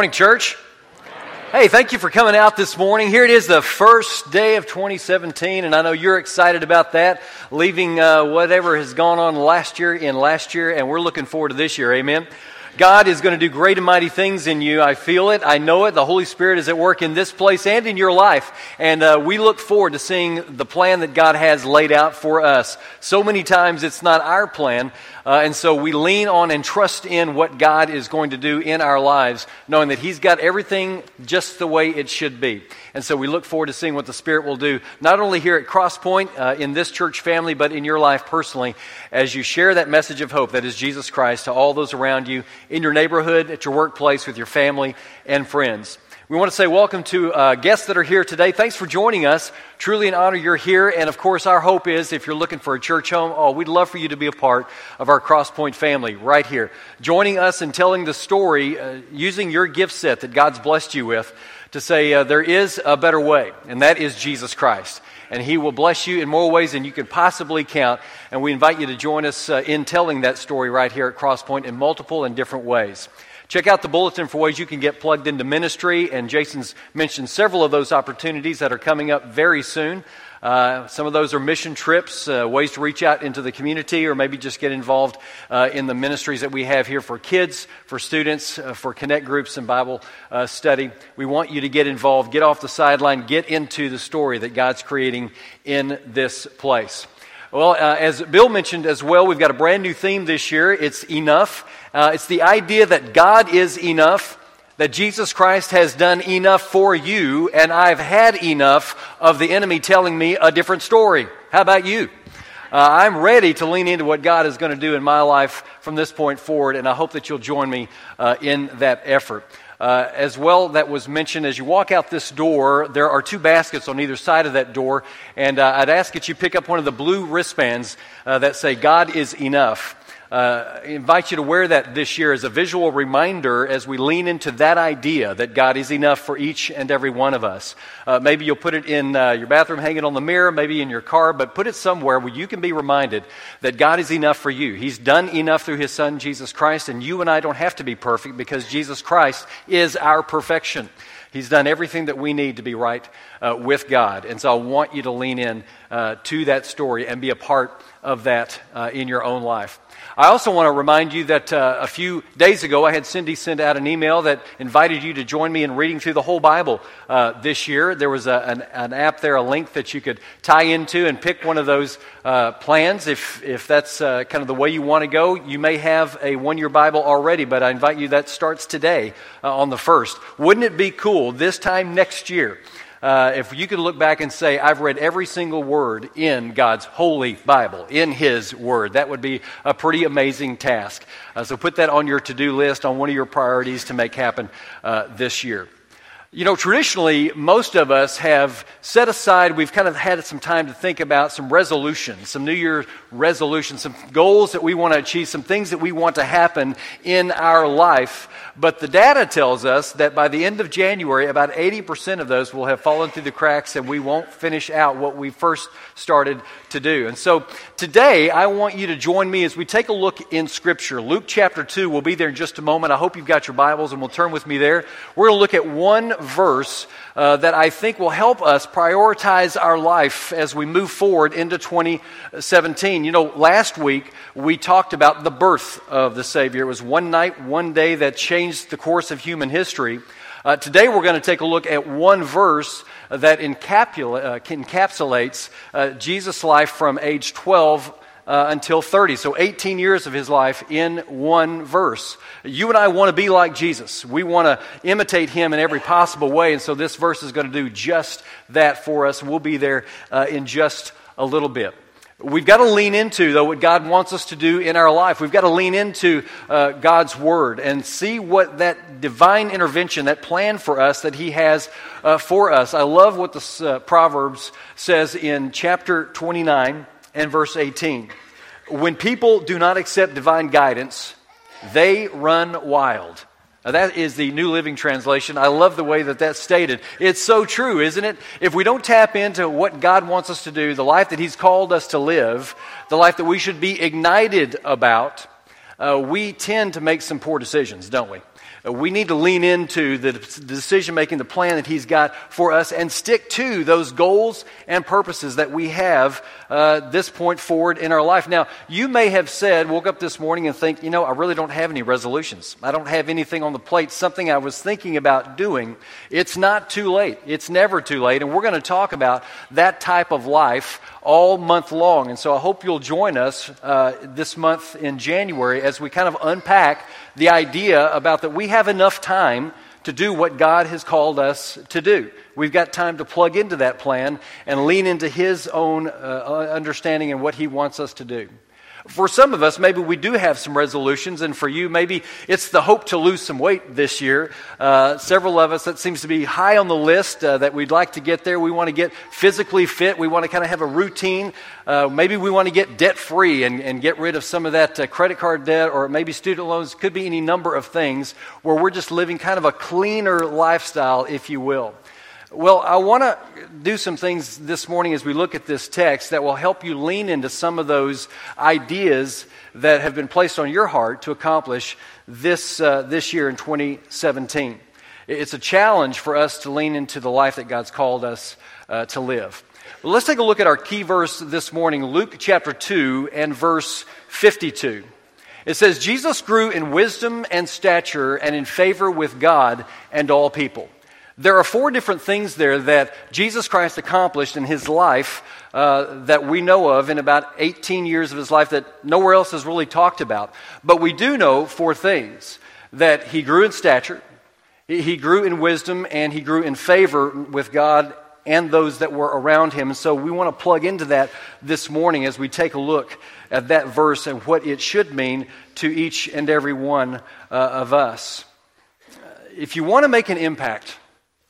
Morning, church. Hey, thank you for coming out this morning. Here it is, the first day of 2017, and I know you're excited about that, leaving uh, whatever has gone on last year in last year, and we're looking forward to this year. Amen. God is going to do great and mighty things in you. I feel it. I know it. The Holy Spirit is at work in this place and in your life. And uh, we look forward to seeing the plan that God has laid out for us. So many times it's not our plan. Uh, and so we lean on and trust in what God is going to do in our lives, knowing that He's got everything just the way it should be. And so we look forward to seeing what the Spirit will do, not only here at Crosspoint uh, in this church family, but in your life personally, as you share that message of hope that is Jesus Christ to all those around you, in your neighborhood, at your workplace, with your family and friends. We want to say welcome to uh, guests that are here today. Thanks for joining us. Truly an honor you're here. And of course, our hope is if you're looking for a church home, oh, we'd love for you to be a part of our Crosspoint family right here. Joining us and telling the story uh, using your gift set that God's blessed you with to say uh, there is a better way, and that is Jesus Christ. And He will bless you in more ways than you can possibly count. And we invite you to join us uh, in telling that story right here at Crosspoint in multiple and different ways. Check out the bulletin for ways you can get plugged into ministry, and Jason's mentioned several of those opportunities that are coming up very soon. Uh, some of those are mission trips, uh, ways to reach out into the community, or maybe just get involved uh, in the ministries that we have here for kids, for students, uh, for connect groups and Bible uh, study. We want you to get involved, get off the sideline, get into the story that God's creating in this place. Well, as Bill mentioned as well, we've got a brand new theme this year. It's enough. It's the idea that God is enough, that Jesus Christ has done enough for you, and I've had enough of the enemy telling me a different story. How about you? Uh, I'm ready to lean into what God is going to do in my life from this point forward, and I hope that you'll join me uh, in that effort. Uh, as well, that was mentioned as you walk out this door, there are two baskets on either side of that door, and uh, I'd ask that you pick up one of the blue wristbands uh, that say, God is enough uh, invite you to wear that this year as a visual reminder as we lean into that idea that God is enough for each and every one of us. Uh, maybe you'll put it in uh, your bathroom, hang it on the mirror, maybe in your car, but put it somewhere where you can be reminded that God is enough for you. He's done enough through His Son, Jesus Christ, and you and I don't have to be perfect because Jesus Christ is our perfection. He's done everything that we need to be right uh, with God. And so I want you to lean in uh, to that story and be a part of that uh, in your own life. I also want to remind you that uh, a few days ago I had Cindy send out an email that invited you to join me in reading through the whole Bible uh, this year. There was a, an, an, app there, a link that you could tie into and pick one of those uh, plans if, if that's uh, kind of the way you want to go. You may have a one year Bible already, but I invite you, that starts today uh, on the 1st. Wouldn't it be cool this time next year? Uh, if you could look back and say, I've read every single word in God's holy Bible, in His Word, that would be a pretty amazing task. Uh, so put that on your to do list, on one of your priorities to make happen uh, this year. You know, traditionally, most of us have set aside, we've kind of had some time to think about some resolutions, some New Year resolutions, some goals that we want to achieve, some things that we want to happen in our life. But the data tells us that by the end of January, about 80% of those will have fallen through the cracks and we won't finish out what we first started to do. And so today, I want you to join me as we take a look in Scripture. Luke chapter 2 we'll be there in just a moment. I hope you've got your Bibles and we'll turn with me there. We're going to look at one verse uh, that I think will help us prioritize our life as we move forward into 2017. You know, last week we talked about the birth of the Savior. It was one night, one day that changed the course of human history. Uh, today we're going to take a look at one verse that uh, encapsulates uh, Jesus' life from age 12 uh, until 30. So 18 years of his life in one verse. You and I want to be like Jesus. We want to imitate him in every possible way. And so this verse is going to do just that for us. We'll be there uh, in just a little bit. We've got to lean into, though, what God wants us to do in our life. We've got to lean into uh, God's Word and see what that divine intervention, that plan for us that He has uh, for us. I love what the uh, Proverbs says in chapter 29 and verse 18. When people do not accept divine guidance, they run wild. Now, that is the New Living Translation. I love the way that that's stated. It's so true, isn't it? If we don't tap into what God wants us to do, the life that He's called us to live, the life that we should be ignited about, uh, we tend to make some poor decisions, don't we? Uh, we need to lean into the decision making, the plan that He's got for us, and stick to those goals and purposes that we have uh, this point forward in our life. Now, you may have said, woke up this morning and think, you know, I really don't have any resolutions. I don't have anything on the plate, something I was thinking about doing. It's not too late. It's never too late. And we're going to talk about that type of life all month long. And so I hope you'll join us uh, this month in January as we kind of unpack the idea about that we have enough time to do what God has called us to do. We've got time to plug into that plan and lean into His own uh, understanding and what He wants us to do. For some of us, maybe we do have some resolutions, and for you, maybe it's the hope to lose some weight this year. Uh, several of us, that seems to be high on the list uh, that we'd like to get there. We want to get physically fit. We want to kind of have a routine. Uh, maybe we want to get debt free and, and, get rid of some of that uh, credit card debt, or maybe student loans. Could be any number of things where we're just living kind of a cleaner lifestyle, if you will. Well, I want to do some things this morning as we look at this text that will help you lean into some of those ideas that have been placed on your heart to accomplish this, uh, this year in 2017. It's a challenge for us to lean into the life that God's called us uh, to live. Well, let's take a look at our key verse this morning, Luke chapter 2 and verse 52. It says, Jesus grew in wisdom and stature and in favor with God and all people. There are four different things there that Jesus Christ accomplished in his life uh, that we know of in about 18 years of his life that nowhere else has really talked about. But we do know four things that he grew in stature, he grew in wisdom, and he grew in favor with God and those that were around him. And so we want to plug into that this morning as we take a look at that verse and what it should mean to each and every one uh, of us. If you want to make an impact,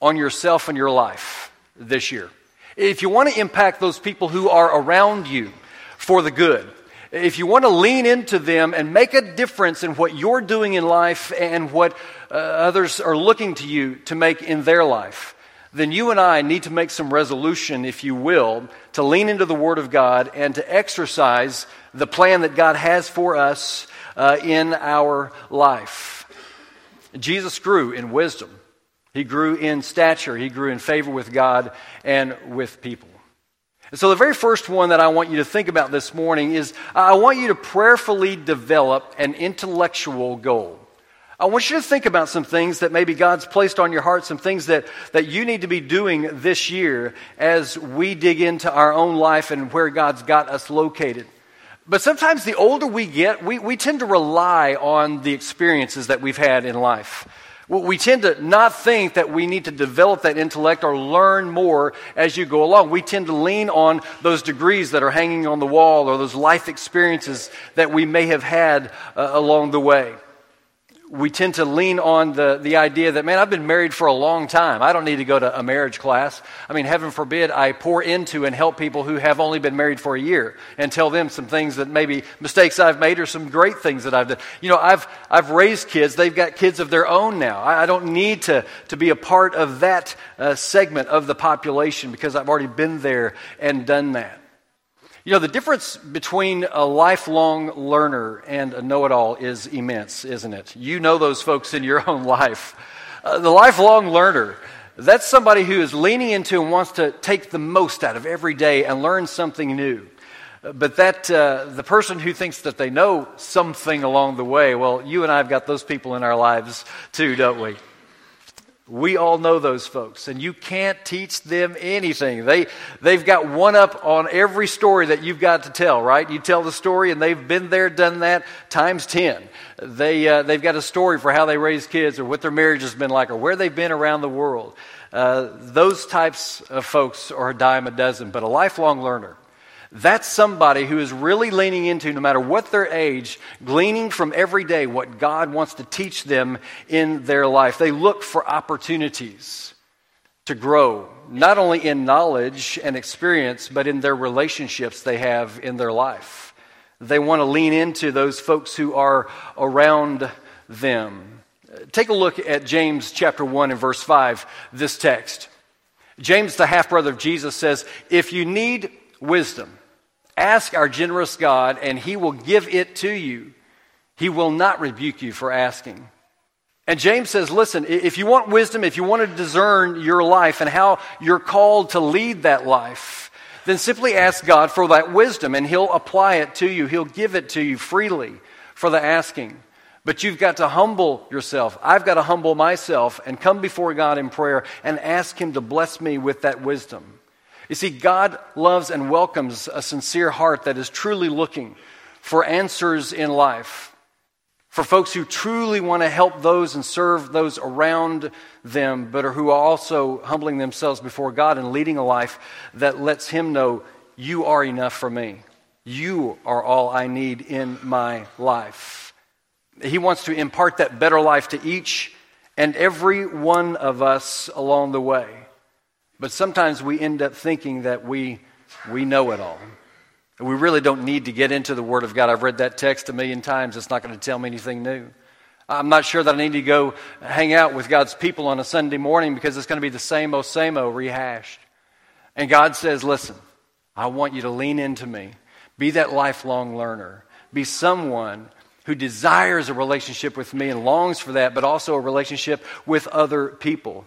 on yourself and your life this year. If you want to impact those people who are around you for the good, if you want to lean into them and make a difference in what you're doing in life and what uh, others are looking to you to make in their life, then you and I need to make some resolution, if you will, to lean into the Word of God and to exercise the plan that God has for us uh, in our life. Jesus grew in wisdom. He grew in stature, he grew in favor with God and with people. And so, the very first one that I want you to think about this morning is I want you to prayerfully develop an intellectual goal. I want you to think about some things that maybe God's placed on your heart, some things that, that you need to be doing this year as we dig into our own life and where God's got us located. But sometimes the older we get, we, we tend to rely on the experiences that we've had in life. We tend to not think that we need to develop that intellect or learn more as you go along. We tend to lean on those degrees that are hanging on the wall or those life experiences that we may have had uh, along the way we tend to lean on the, the idea that, man, I've been married for a long time. I don't need to go to a marriage class. I mean, heaven forbid I pour into and help people who have only been married for a year and tell them some things that maybe mistakes I've made or some great things that I've done. You know, I've, I've raised kids. They've got kids of their own now. I, I don't need to, to be a part of that uh, segment of the population because I've already been there and done that. You know, the difference between a lifelong learner and a know it all is immense, isn't it? You know those folks in your own life. Uh, the lifelong learner, that's somebody who is leaning into and wants to take the most out of every day and learn something new. But that uh, the person who thinks that they know something along the way, well, you and I have got those people in our lives too, don't we? We all know those folks, and you can't teach them anything. They, they've got one up on every story that you've got to tell, right? You tell the story, and they've been there, done that, times 10. They, uh, they've got a story for how they raise kids, or what their marriage has been like, or where they've been around the world. Uh, those types of folks are a dime a dozen, but a lifelong learner that's somebody who is really leaning into, no matter what their age, gleaning from every day what God wants to teach them in their life. They look for opportunities to grow, not only in knowledge and experience, but in their relationships they have in their life. They want to lean into those folks who are around them. Take a look at James chapter 1 and verse 5, this text. James, the half brother of Jesus, says, If you need wisdom, Ask our generous God, and He will give it to you. He will not rebuke you for asking. And James says, listen, if you want wisdom, if you want to discern your life and how you're called to lead that life, then simply ask God for that wisdom and He'll apply it to you. He'll give it to you freely for the asking. But you've got to humble yourself. I've got to humble myself and come before God in prayer and ask Him to bless me with that wisdom. You see, God loves and welcomes a sincere heart that is truly looking for answers in life for folks who truly want to help those and serve those around them, but are who are also humbling themselves before God and leading a life that lets Him know, You are enough for me. You are all I need in my life. He wants to impart that better life to each and every one of us along the way. But sometimes we end up thinking that we, we know it all. We really don't need to get into the Word of God. I've read that text a million times. It's not going to tell me anything new. I'm not sure that I need to go hang out with God's people on a Sunday morning because it's going to be the same old, same old rehashed. And God says, listen, I want you to lean into me. Be that lifelong learner. Be someone who desires a relationship with me and longs for that, but also a relationship with other people.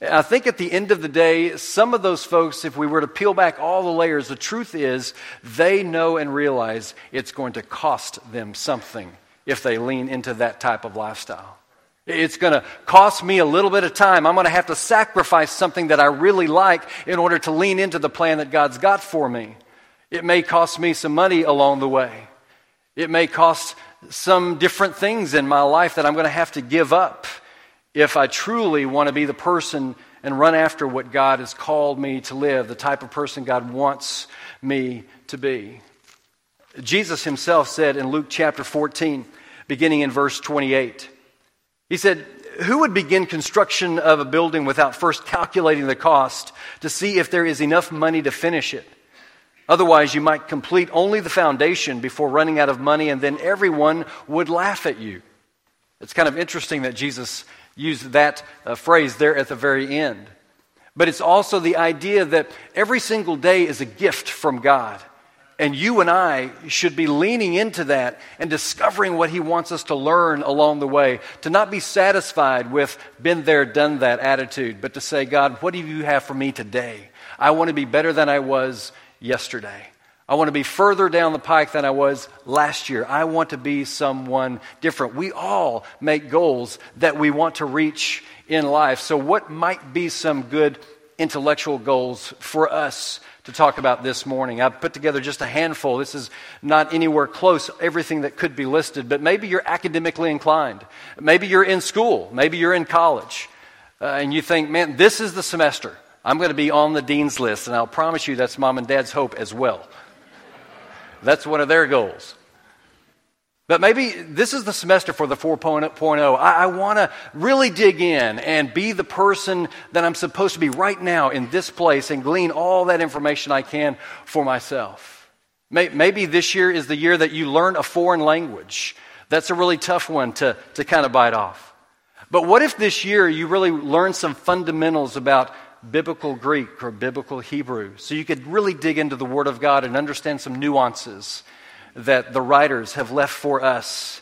I think at the end of the day, some of those folks, if we were to peel back all the layers, the truth is they know and realize it's going to cost them something if they lean into that type of lifestyle. It's going to cost me a little bit of time. I'm going to have to sacrifice something that I really like in order to lean into the plan that God's got for me. It may cost me some money along the way. It may cost some different things in my life that I'm going to have to give up if I truly want to be the person and run after what God has called me to live, the type of person God wants me to be. Jesus himself said in Luke chapter 14, beginning in verse 28, he said, Who would begin construction of a building without first calculating the cost to see if there is enough money to finish it? Otherwise, you might complete only the foundation before running out of money, and then everyone would laugh at you. It's kind of interesting that Jesus use that uh, phrase there at the very end. But it's also the idea that every single day is a gift from God. And you and I should be leaning into that and discovering what He wants us to learn along the way. To not be satisfied with been there, done that attitude, but to say, God, what do you have for me today? I want to be better than I was yesterday. I want to be further down the pike than I was last year. I want to be someone different. We all make goals that we want to reach in life. So, what might be some good intellectual goals for us to talk about this morning? I've put together just a handful. This is not anywhere close everything that could be listed, but maybe you're academically inclined. Maybe you're in school. Maybe you're in college. Uh, and you think, man, this is the semester. I'm going to be on the dean's list. And I'll promise you that's mom and dad's hope as well. That's one of their goals. But maybe this is the semester for the 4.0. I, I want to really dig in and be the person that I'm supposed to be right now in this place and glean all that information I can for myself. Maybe this year is the year that you learn a foreign language. That's a really tough one to, to kind of bite off. But what if this year you really learn some fundamentals about biblical Greek or biblical Hebrew. So you could really dig into the Word of God and understand some nuances that the writers have left for us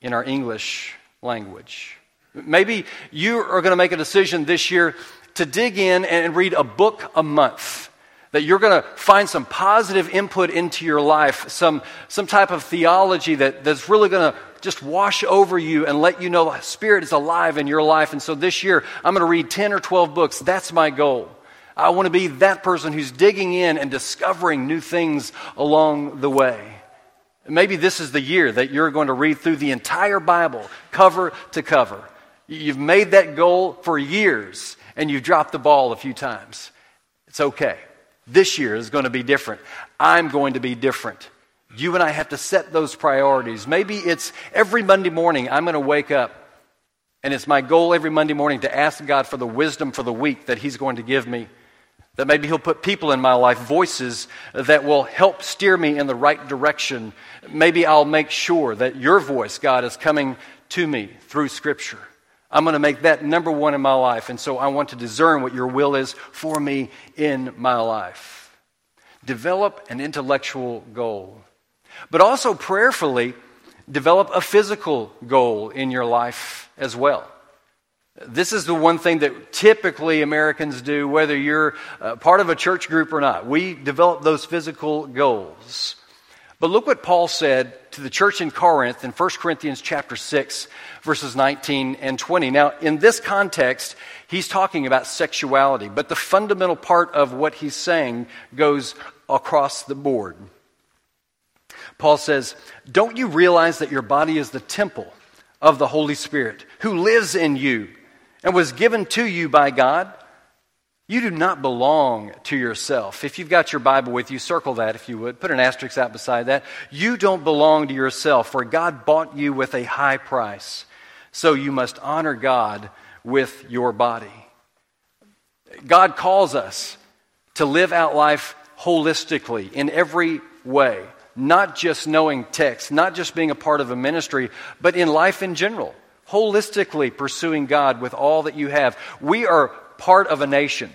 in our English language. Maybe you are going to make a decision this year to dig in and read a book a month. That you're going to find some positive input into your life, some, some type of theology that, that's really going to just wash over you and let you know Spirit is alive in your life. And so this year, I'm going to read 10 or 12 books. That's my goal. I want to be that person who's digging in and discovering new things along the way. Maybe this is the year that you're going to read through the entire Bible, cover to cover. You've made that goal for years and you've dropped the ball a few times. It's okay. This year is going to be different. I'm going to be different. You and I have to set those priorities. Maybe it's every Monday morning I'm going to wake up, and it's my goal every Monday morning to ask God for the wisdom for the week that He's going to give me. That maybe He'll put people in my life, voices that will help steer me in the right direction. Maybe I'll make sure that your voice, God, is coming to me through Scripture. I'm going to make that number one in my life. And so I want to discern what your will is for me in my life. Develop an intellectual goal. But also prayerfully, develop a physical goal in your life as well. This is the one thing that typically Americans do, whether you're uh, part of a church group or not. We develop those physical goals. But look what Paul said to the church in Corinth in 1 Corinthians chapter 6 verses 19 and 20. Now, in this context, he's talking about sexuality, but the fundamental part of what he's saying goes across the board. Paul says, "Don't you realize that your body is the temple of the Holy Spirit who lives in you and was given to you by God?" You do not belong to yourself. If you've got your Bible with you, circle that if you would. Put an asterisk out beside that. You don't belong to yourself, for God bought you with a high price. So you must honor God with your body. God calls us to live out life holistically in every way, not just knowing text, not just being a part of a ministry, but in life in general. Holistically pursuing God with all that you have. We are part of a nation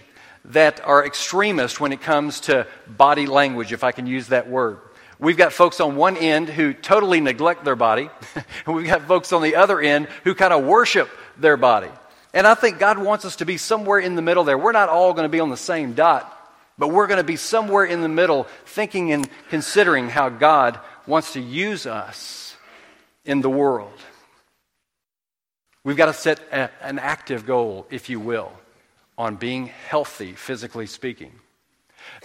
that are extremists when it comes to body language, if I can use that word. We've got folks on one end who totally neglect their body, and we've got folks on the other end who kind of worship their body. And I think God wants us to be somewhere in the middle there. We're not all going to be on the same dot, but we're going to be somewhere in the middle, thinking and considering how God wants to use us in the world. We've got to set a, an active goal, if you will on being healthy, physically speaking.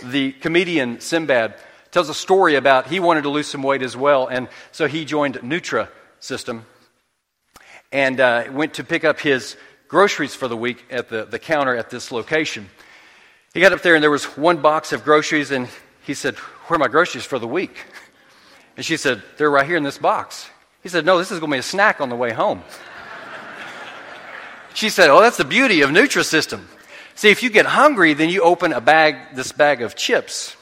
The comedian Sinbad tells a story about he wanted to lose some weight as well, and so he joined Nutra System and uh, went to pick up his groceries for the week at the, the counter at this location. He got up there and there was one box of groceries, and he said, Where are my groceries for the week? And she said, They're right here in this box. He said, No, this is going to be a snack on the way home. she said, Oh, that's the beauty of Nutrisystem. See, if you get hungry, then you open a bag, this bag of chips,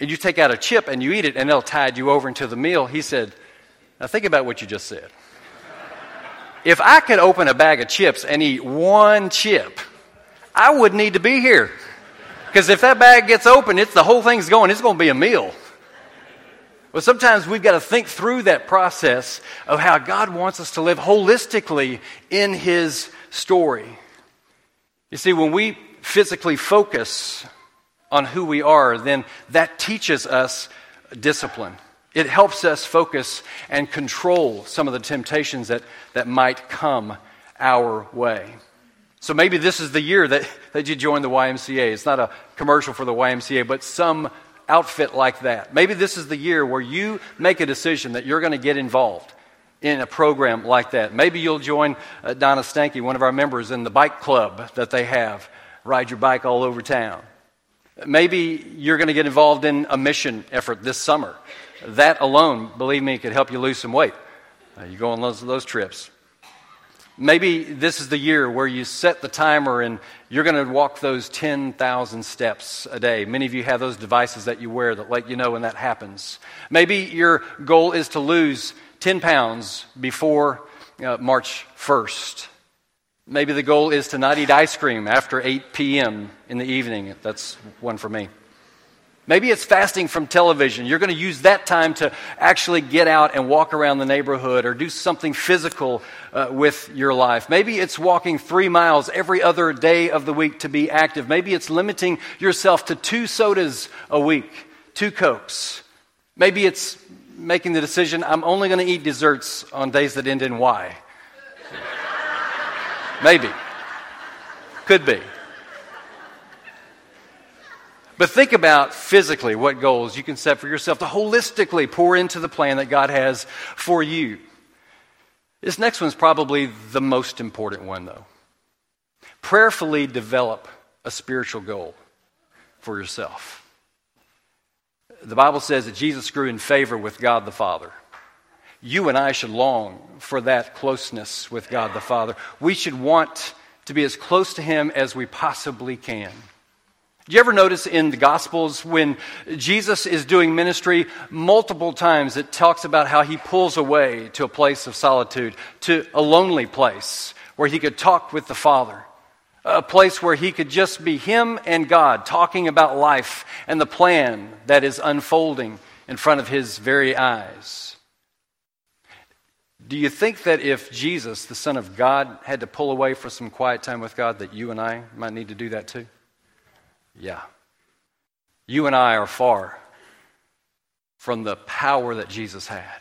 and you take out a chip and you eat it, and they'll tide you over into the meal. He said, Now think about what you just said. if I could open a bag of chips and eat one chip, I wouldn't need to be here. Because if that bag gets open, it's the whole thing's going, it's going to be a meal. But sometimes we've got to think through that process of how God wants us to live holistically in His story. You see, when we physically focus on who we are, then that teaches us discipline. It helps us focus and control some of the temptations that, that might come our way. So maybe this is the year that, that you join the YMCA. It's not a commercial for the YMCA, but some outfit like that. Maybe this is the year where you make a decision that you're going to get involved in a program like that. Maybe you'll join uh, Donna Stanky, one of our members, in the bike club that they have. Ride your bike all over town. Maybe you're going to get involved in a mission effort this summer. That alone, believe me, could help you lose some weight. Uh, you go on those, those trips. Maybe this is the year where you set the timer and you're going to walk those 10,000 steps a day. Many of you have those devices that you wear that let you know when that happens. Maybe your goal is to lose 10 pounds before uh, March 1st. Maybe the goal is to not eat ice cream after 8 p.m. in the evening. That's one for me. Maybe it's fasting from television. You're going to use that time to actually get out and walk around the neighborhood or do something physical uh, with your life. Maybe it's walking three miles every other day of the week to be active. Maybe it's limiting yourself to two sodas a week, two Cokes. Maybe it's making the decision I'm only going to eat desserts on days that end in Y. Maybe. Could be. But think about physically what goals you can set for yourself to holistically pour into the plan that God has for you. This next one's probably the most important one, though. Prayerfully develop a spiritual goal for yourself the Bible says that Jesus grew in favor with God the Father. You and I should long for that closeness with God the Father. We should want to be as close to Him as we possibly can. Do you ever notice in the Gospels when Jesus is doing ministry, multiple times it talks about how he pulls away to a place of solitude, to a lonely place where he could talk with the Father? A place where he could just be him and God talking about life and the plan that is unfolding in front of his very eyes. Do you think that if Jesus, the Son of God, had to pull away for some quiet time with God, that you and I might need to do that too? Yeah. You and I are far from the power that Jesus had,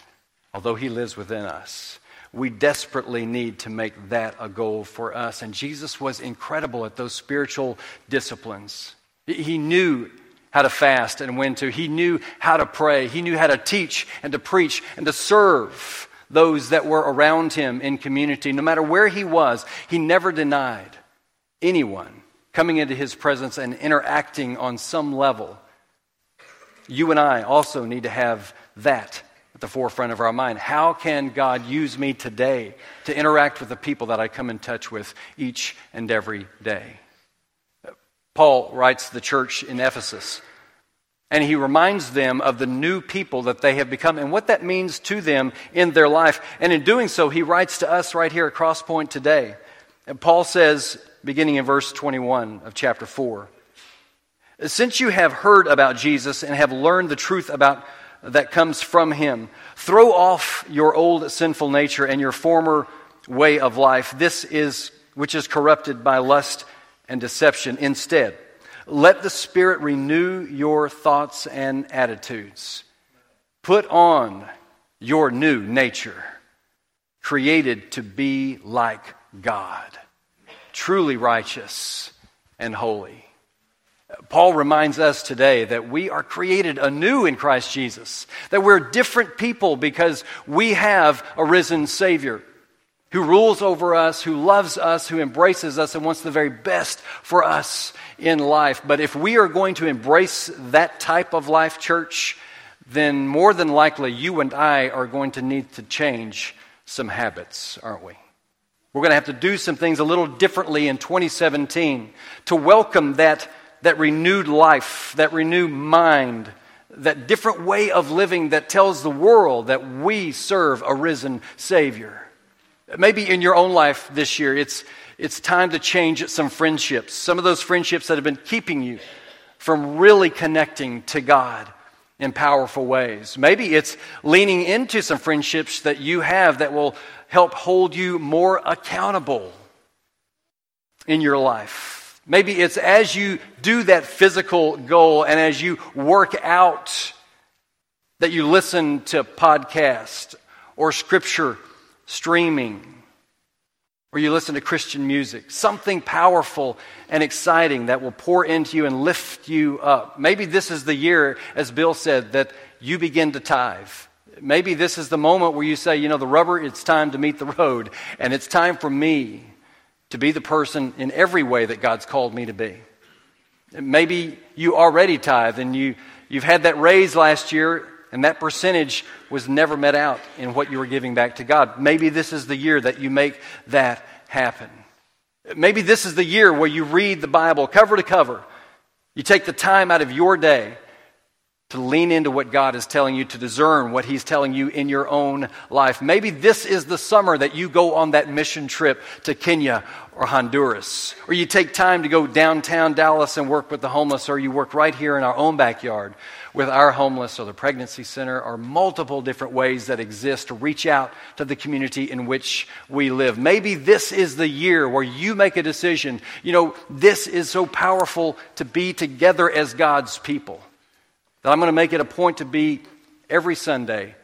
although he lives within us. We desperately need to make that a goal for us. And Jesus was incredible at those spiritual disciplines. He knew how to fast and when to. He knew how to pray. He knew how to teach and to preach and to serve those that were around him in community. No matter where he was, he never denied anyone coming into his presence and interacting on some level. You and I also need to have that at the forefront of our mind. How can God use me today to interact with the people that I come in touch with each and every day? Paul writes the church in Ephesus, and he reminds them of the new people that they have become and what that means to them in their life. And in doing so, he writes to us right here at Crosspoint today. And Paul says, beginning in verse 21 of chapter 4, Since you have heard about Jesus and have learned the truth about that comes from him, throw off your old sinful nature and your former way of life. This is which is corrupted by lust and deception. Instead, let the Spirit renew your thoughts and attitudes. Put on your new nature, created to be like God, truly righteous and holy. Paul reminds us today that we are created anew in Christ Jesus, that we're different people because we have a risen Savior who rules over us, who loves us, who embraces us, and wants the very best for us in life. But if we are going to embrace that type of life, church, then more than likely you and I are going to need to change some habits, aren't we? We're going to have to do some things a little differently in 2017 to welcome that, that renewed life, that renewed mind, that different way of living that tells the world that we serve a risen Savior. Maybe in your own life this year, it's, it's time to change some friendships. Some of those friendships that have been keeping you from really connecting to God in powerful ways. Maybe it's leaning into some friendships that you have that will help hold you more accountable in your life. Maybe it's as you do that physical goal and as you work out that you listen to podcast or scripture streaming, or you listen to Christian music, something powerful and exciting that will pour into you and lift you up. Maybe this is the year, as Bill said, that you begin to tithe. Maybe this is the moment where you say, you know, the rubber, it's time to meet the road, and it's time for me to be the person in every way that God's called me to be. Maybe you already tithe and you, you've had that raise last year and that percentage was never met out in what you were giving back to God. Maybe this is the year that you make that happen. Maybe this is the year where you read the Bible cover to cover. You take the time out of your day to lean into what God is telling you, to discern what He's telling you in your own life. Maybe this is the summer that you go on that mission trip to Kenya or Honduras, or you take time to go downtown Dallas and work with the homeless, or you work right here in our own backyard with our homeless or the pregnancy center or multiple different ways that exist to reach out to the community in which we live. Maybe this is the year where you make a decision. You know, this is so powerful to be together as God's people that I'm going to make it a point to be every Sunday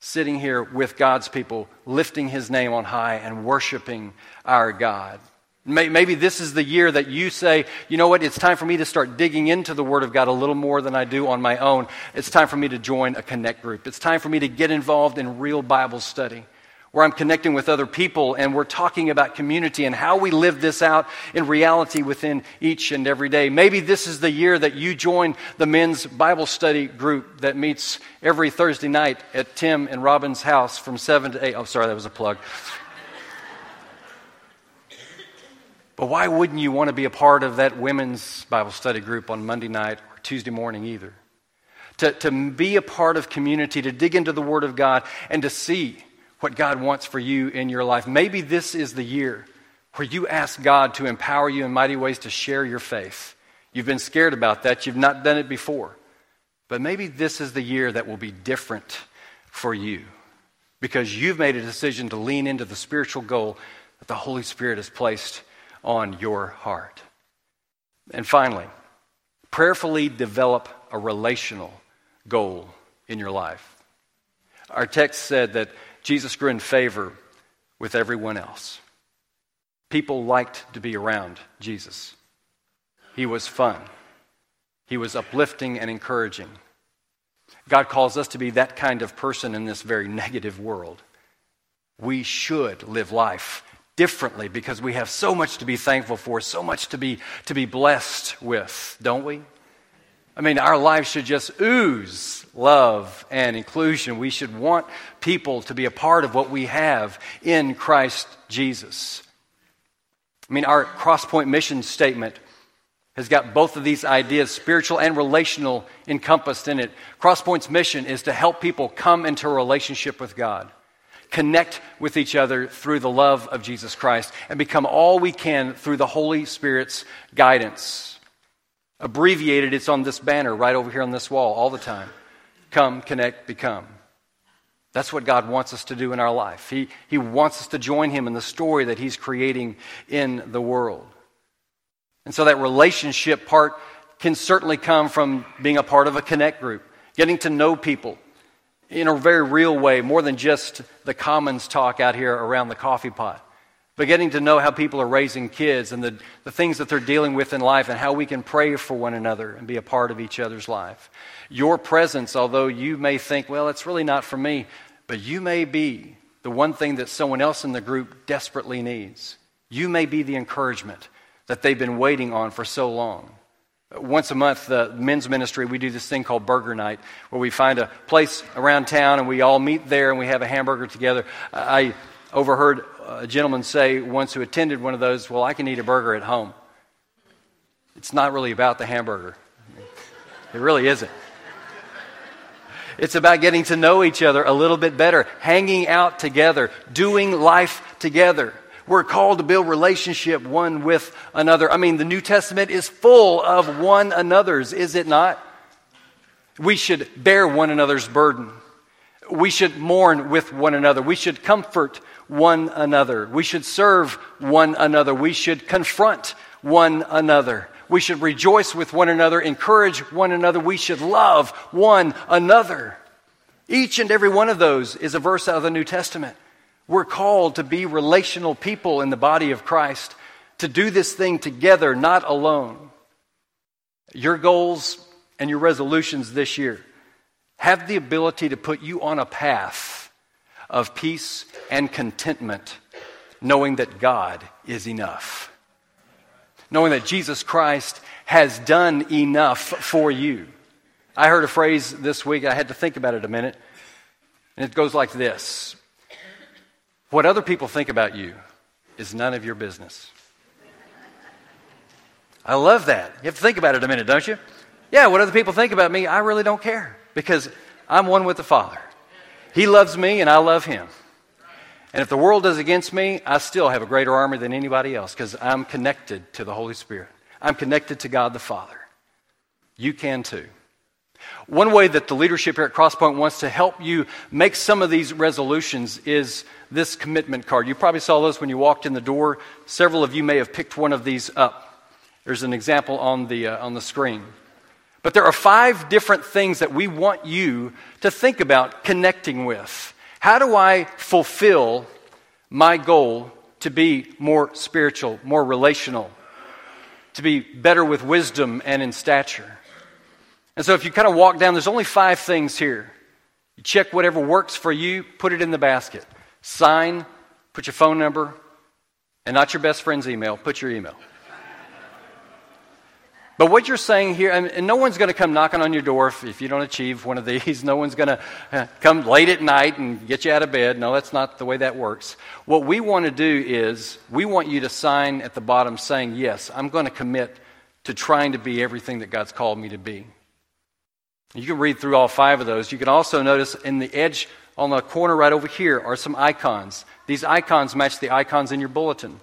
sitting here with God's people, lifting his name on high and worshiping our God. Maybe this is the year that you say, you know what, it's time for me to start digging into the Word of God a little more than I do on my own. It's time for me to join a connect group. It's time for me to get involved in real Bible study where I'm connecting with other people and we're talking about community and how we live this out in reality within each and every day. Maybe this is the year that you join the men's Bible study group that meets every Thursday night at Tim and Robin's house from 7 to 8. Oh, sorry, that was a plug. But why wouldn't you want to be a part of that women's Bible study group on Monday night or Tuesday morning either? To, to be a part of community, to dig into the Word of God, and to see what God wants for you in your life. Maybe this is the year where you ask God to empower you in mighty ways to share your faith. You've been scared about that, you've not done it before. But maybe this is the year that will be different for you because you've made a decision to lean into the spiritual goal that the Holy Spirit has placed on your heart. And finally, prayerfully develop a relational goal in your life. Our text said that Jesus grew in favor with everyone else. People liked to be around Jesus. He was fun. He was uplifting and encouraging. God calls us to be that kind of person in this very negative world. We should live life differently because we have so much to be thankful for, so much to be, to be blessed with, don't we? I mean, our lives should just ooze love and inclusion. We should want people to be a part of what we have in Christ Jesus. I mean, our Crosspoint mission statement has got both of these ideas, spiritual and relational, encompassed in it. Crosspoint's mission is to help people come into a relationship with God, connect with each other through the love of Jesus Christ, and become all we can through the Holy Spirit's guidance. Abbreviated, it's on this banner right over here on this wall all the time. Come, connect, become. That's what God wants us to do in our life. He, he wants us to join Him in the story that He's creating in the world. And so that relationship part can certainly come from being a part of a connect group, getting to know people in a very real way, more than just the commons talk out here around the coffee pot. But getting to know how people are raising kids and the, the things that they're dealing with in life and how we can pray for one another and be a part of each other's life. Your presence, although you may think, well, it's really not for me, but you may be the one thing that someone else in the group desperately needs. You may be the encouragement that they've been waiting on for so long. Once a month, the men's ministry, we do this thing called Burger Night, where we find a place around town and we all meet there and we have a hamburger together. I overheard a gentleman say once who attended one of those, Well, I can eat a burger at home. It's not really about the hamburger, it really isn't. It's about getting to know each other a little bit better, hanging out together, doing life together. We're called to build relationship one with another. I mean, the New Testament is full of one another's, is it not? We should bear one another's burden. We should mourn with one another. We should comfort one another. We should serve one another. We should confront one another. We should rejoice with one another, encourage one another. We should love one another. Each and every one of those is a verse out of the New Testament. We're called to be relational people in the body of Christ, to do this thing together, not alone. Your goals and your resolutions this year have the ability to put you on a path of peace and contentment, knowing that God is enough, knowing that Jesus Christ has done enough for you. I heard a phrase this week, I had to think about it a minute, and it goes like this what other people think about you is none of your business. I love that. You have to think about it a minute, don't you? Yeah, what other people think about me, I really don't care because I'm one with the Father. He loves me and I love him. And if the world is against me, I still have a greater army than anybody else because I'm connected to the Holy Spirit. I'm connected to God the Father. You can too. One way that the leadership here at Crosspoint wants to help you make some of these resolutions is this commitment card. You probably saw those when you walked in the door. Several of you may have picked one of these up. There's an example on the, uh, on the screen. But there are five different things that we want you to think about connecting with. How do I fulfill my goal to be more spiritual, more relational, to be better with wisdom and in stature? And so if you kind of walk down, there's only five things here. You check whatever works for you, put it in the basket. Sign, put your phone number, and not your best friend's email, put your email. But what you're saying here, and, no one's going to come knocking on your door if, if, you don't achieve one of these. No one's going to uh, come late at night and get you out of bed. No, that's not the way that works. What we want to do is we want you to sign at the bottom saying, Yes, I'm going to commit to trying to be everything that God's called me to be. You can read through all five of those. You can also notice in the edge on the corner right over here are some icons. These icons match the icons in your bulletin.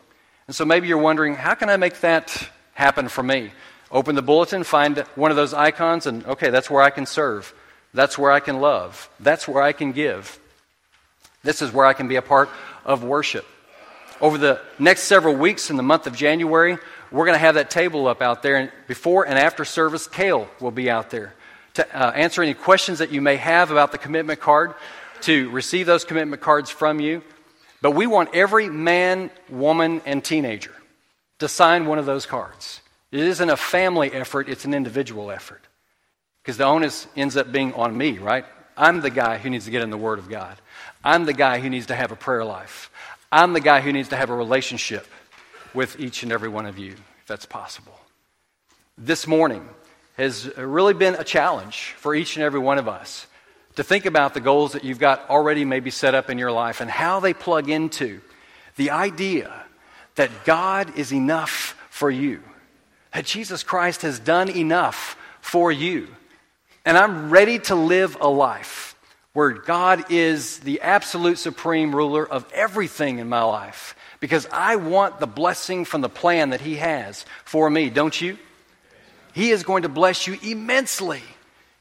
And so maybe you're wondering, how can I make that happen for me? Open the bulletin, find one of those icons, and okay, that's where I can serve. That's where I can love. That's where I can give. This is where I can be a part of worship. Over the next several weeks in the month of January, we're going to have that table up out there. And before and after service, Kale will be out there to uh, answer any questions that you may have about the commitment card, to receive those commitment cards from you. But we want every man, woman, and teenager to sign one of those cards. It isn't a family effort, it's an individual effort. Because the onus ends up being on me, right? I'm the guy who needs to get in the Word of God. I'm the guy who needs to have a prayer life. I'm the guy who needs to have a relationship with each and every one of you, if that's possible. This morning has really been a challenge for each and every one of us to think about the goals that you've got already maybe set up in your life and how they plug into the idea that God is enough for you, that Jesus Christ has done enough for you. And I'm ready to live a life where God is the absolute supreme ruler of everything in my life because I want the blessing from the plan that He has for me, don't you? He is going to bless you immensely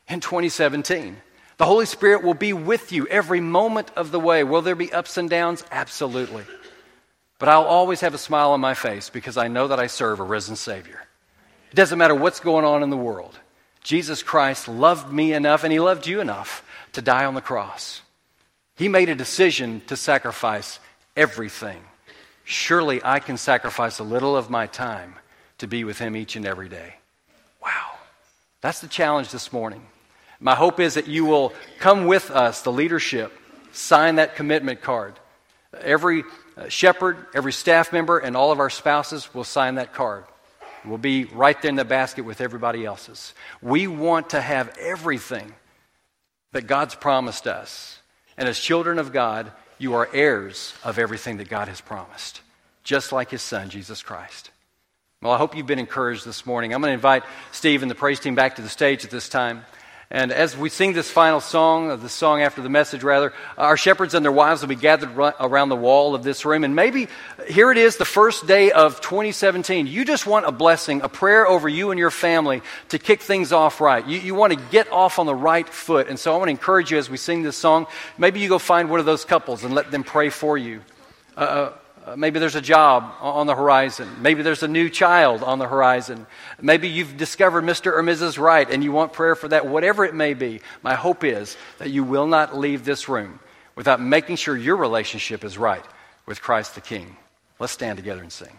in 2017. The Holy Spirit will be with you every moment of the way. Will there be ups and downs? Absolutely. But I'll always have a smile on my face because I know that I serve a risen Savior. It doesn't matter what's going on in the world. Jesus Christ loved me enough, and He loved you enough to die on the cross. He made a decision to sacrifice everything. Surely I can sacrifice a little of my time to be with Him each and every day. Wow. That's the challenge this morning. My hope is that you will come with us, the leadership, sign that commitment card. Every uh, shepherd, every staff member, and all of our spouses will sign that card. We'll be right there in the basket with everybody else's. We want to have everything that God's promised us. And as children of God, you are heirs of everything that God has promised, just like His Son, Jesus Christ. Well, I hope you've been encouraged this morning. I'm going to invite Steve and the praise team back to the stage at this time. And as we sing this final song, the song after the message, rather, our shepherds and their wives will be gathered around the wall of this room. And maybe here it is, the first day of 2017. You just want a blessing, a prayer over you and your family to kick things off right. You, you want to get off on the right foot. And so I want to encourage you as we sing this song, maybe you go find one of those couples and let them pray for you. Uh, uh uh, maybe there's a job on the horizon. Maybe there's a new child on the horizon. Maybe you've discovered Mr. or Mrs. Right and you want prayer for that. Whatever it may be, my hope is that you will not leave this room without making sure your relationship is right with Christ the King. Let's stand together and sing.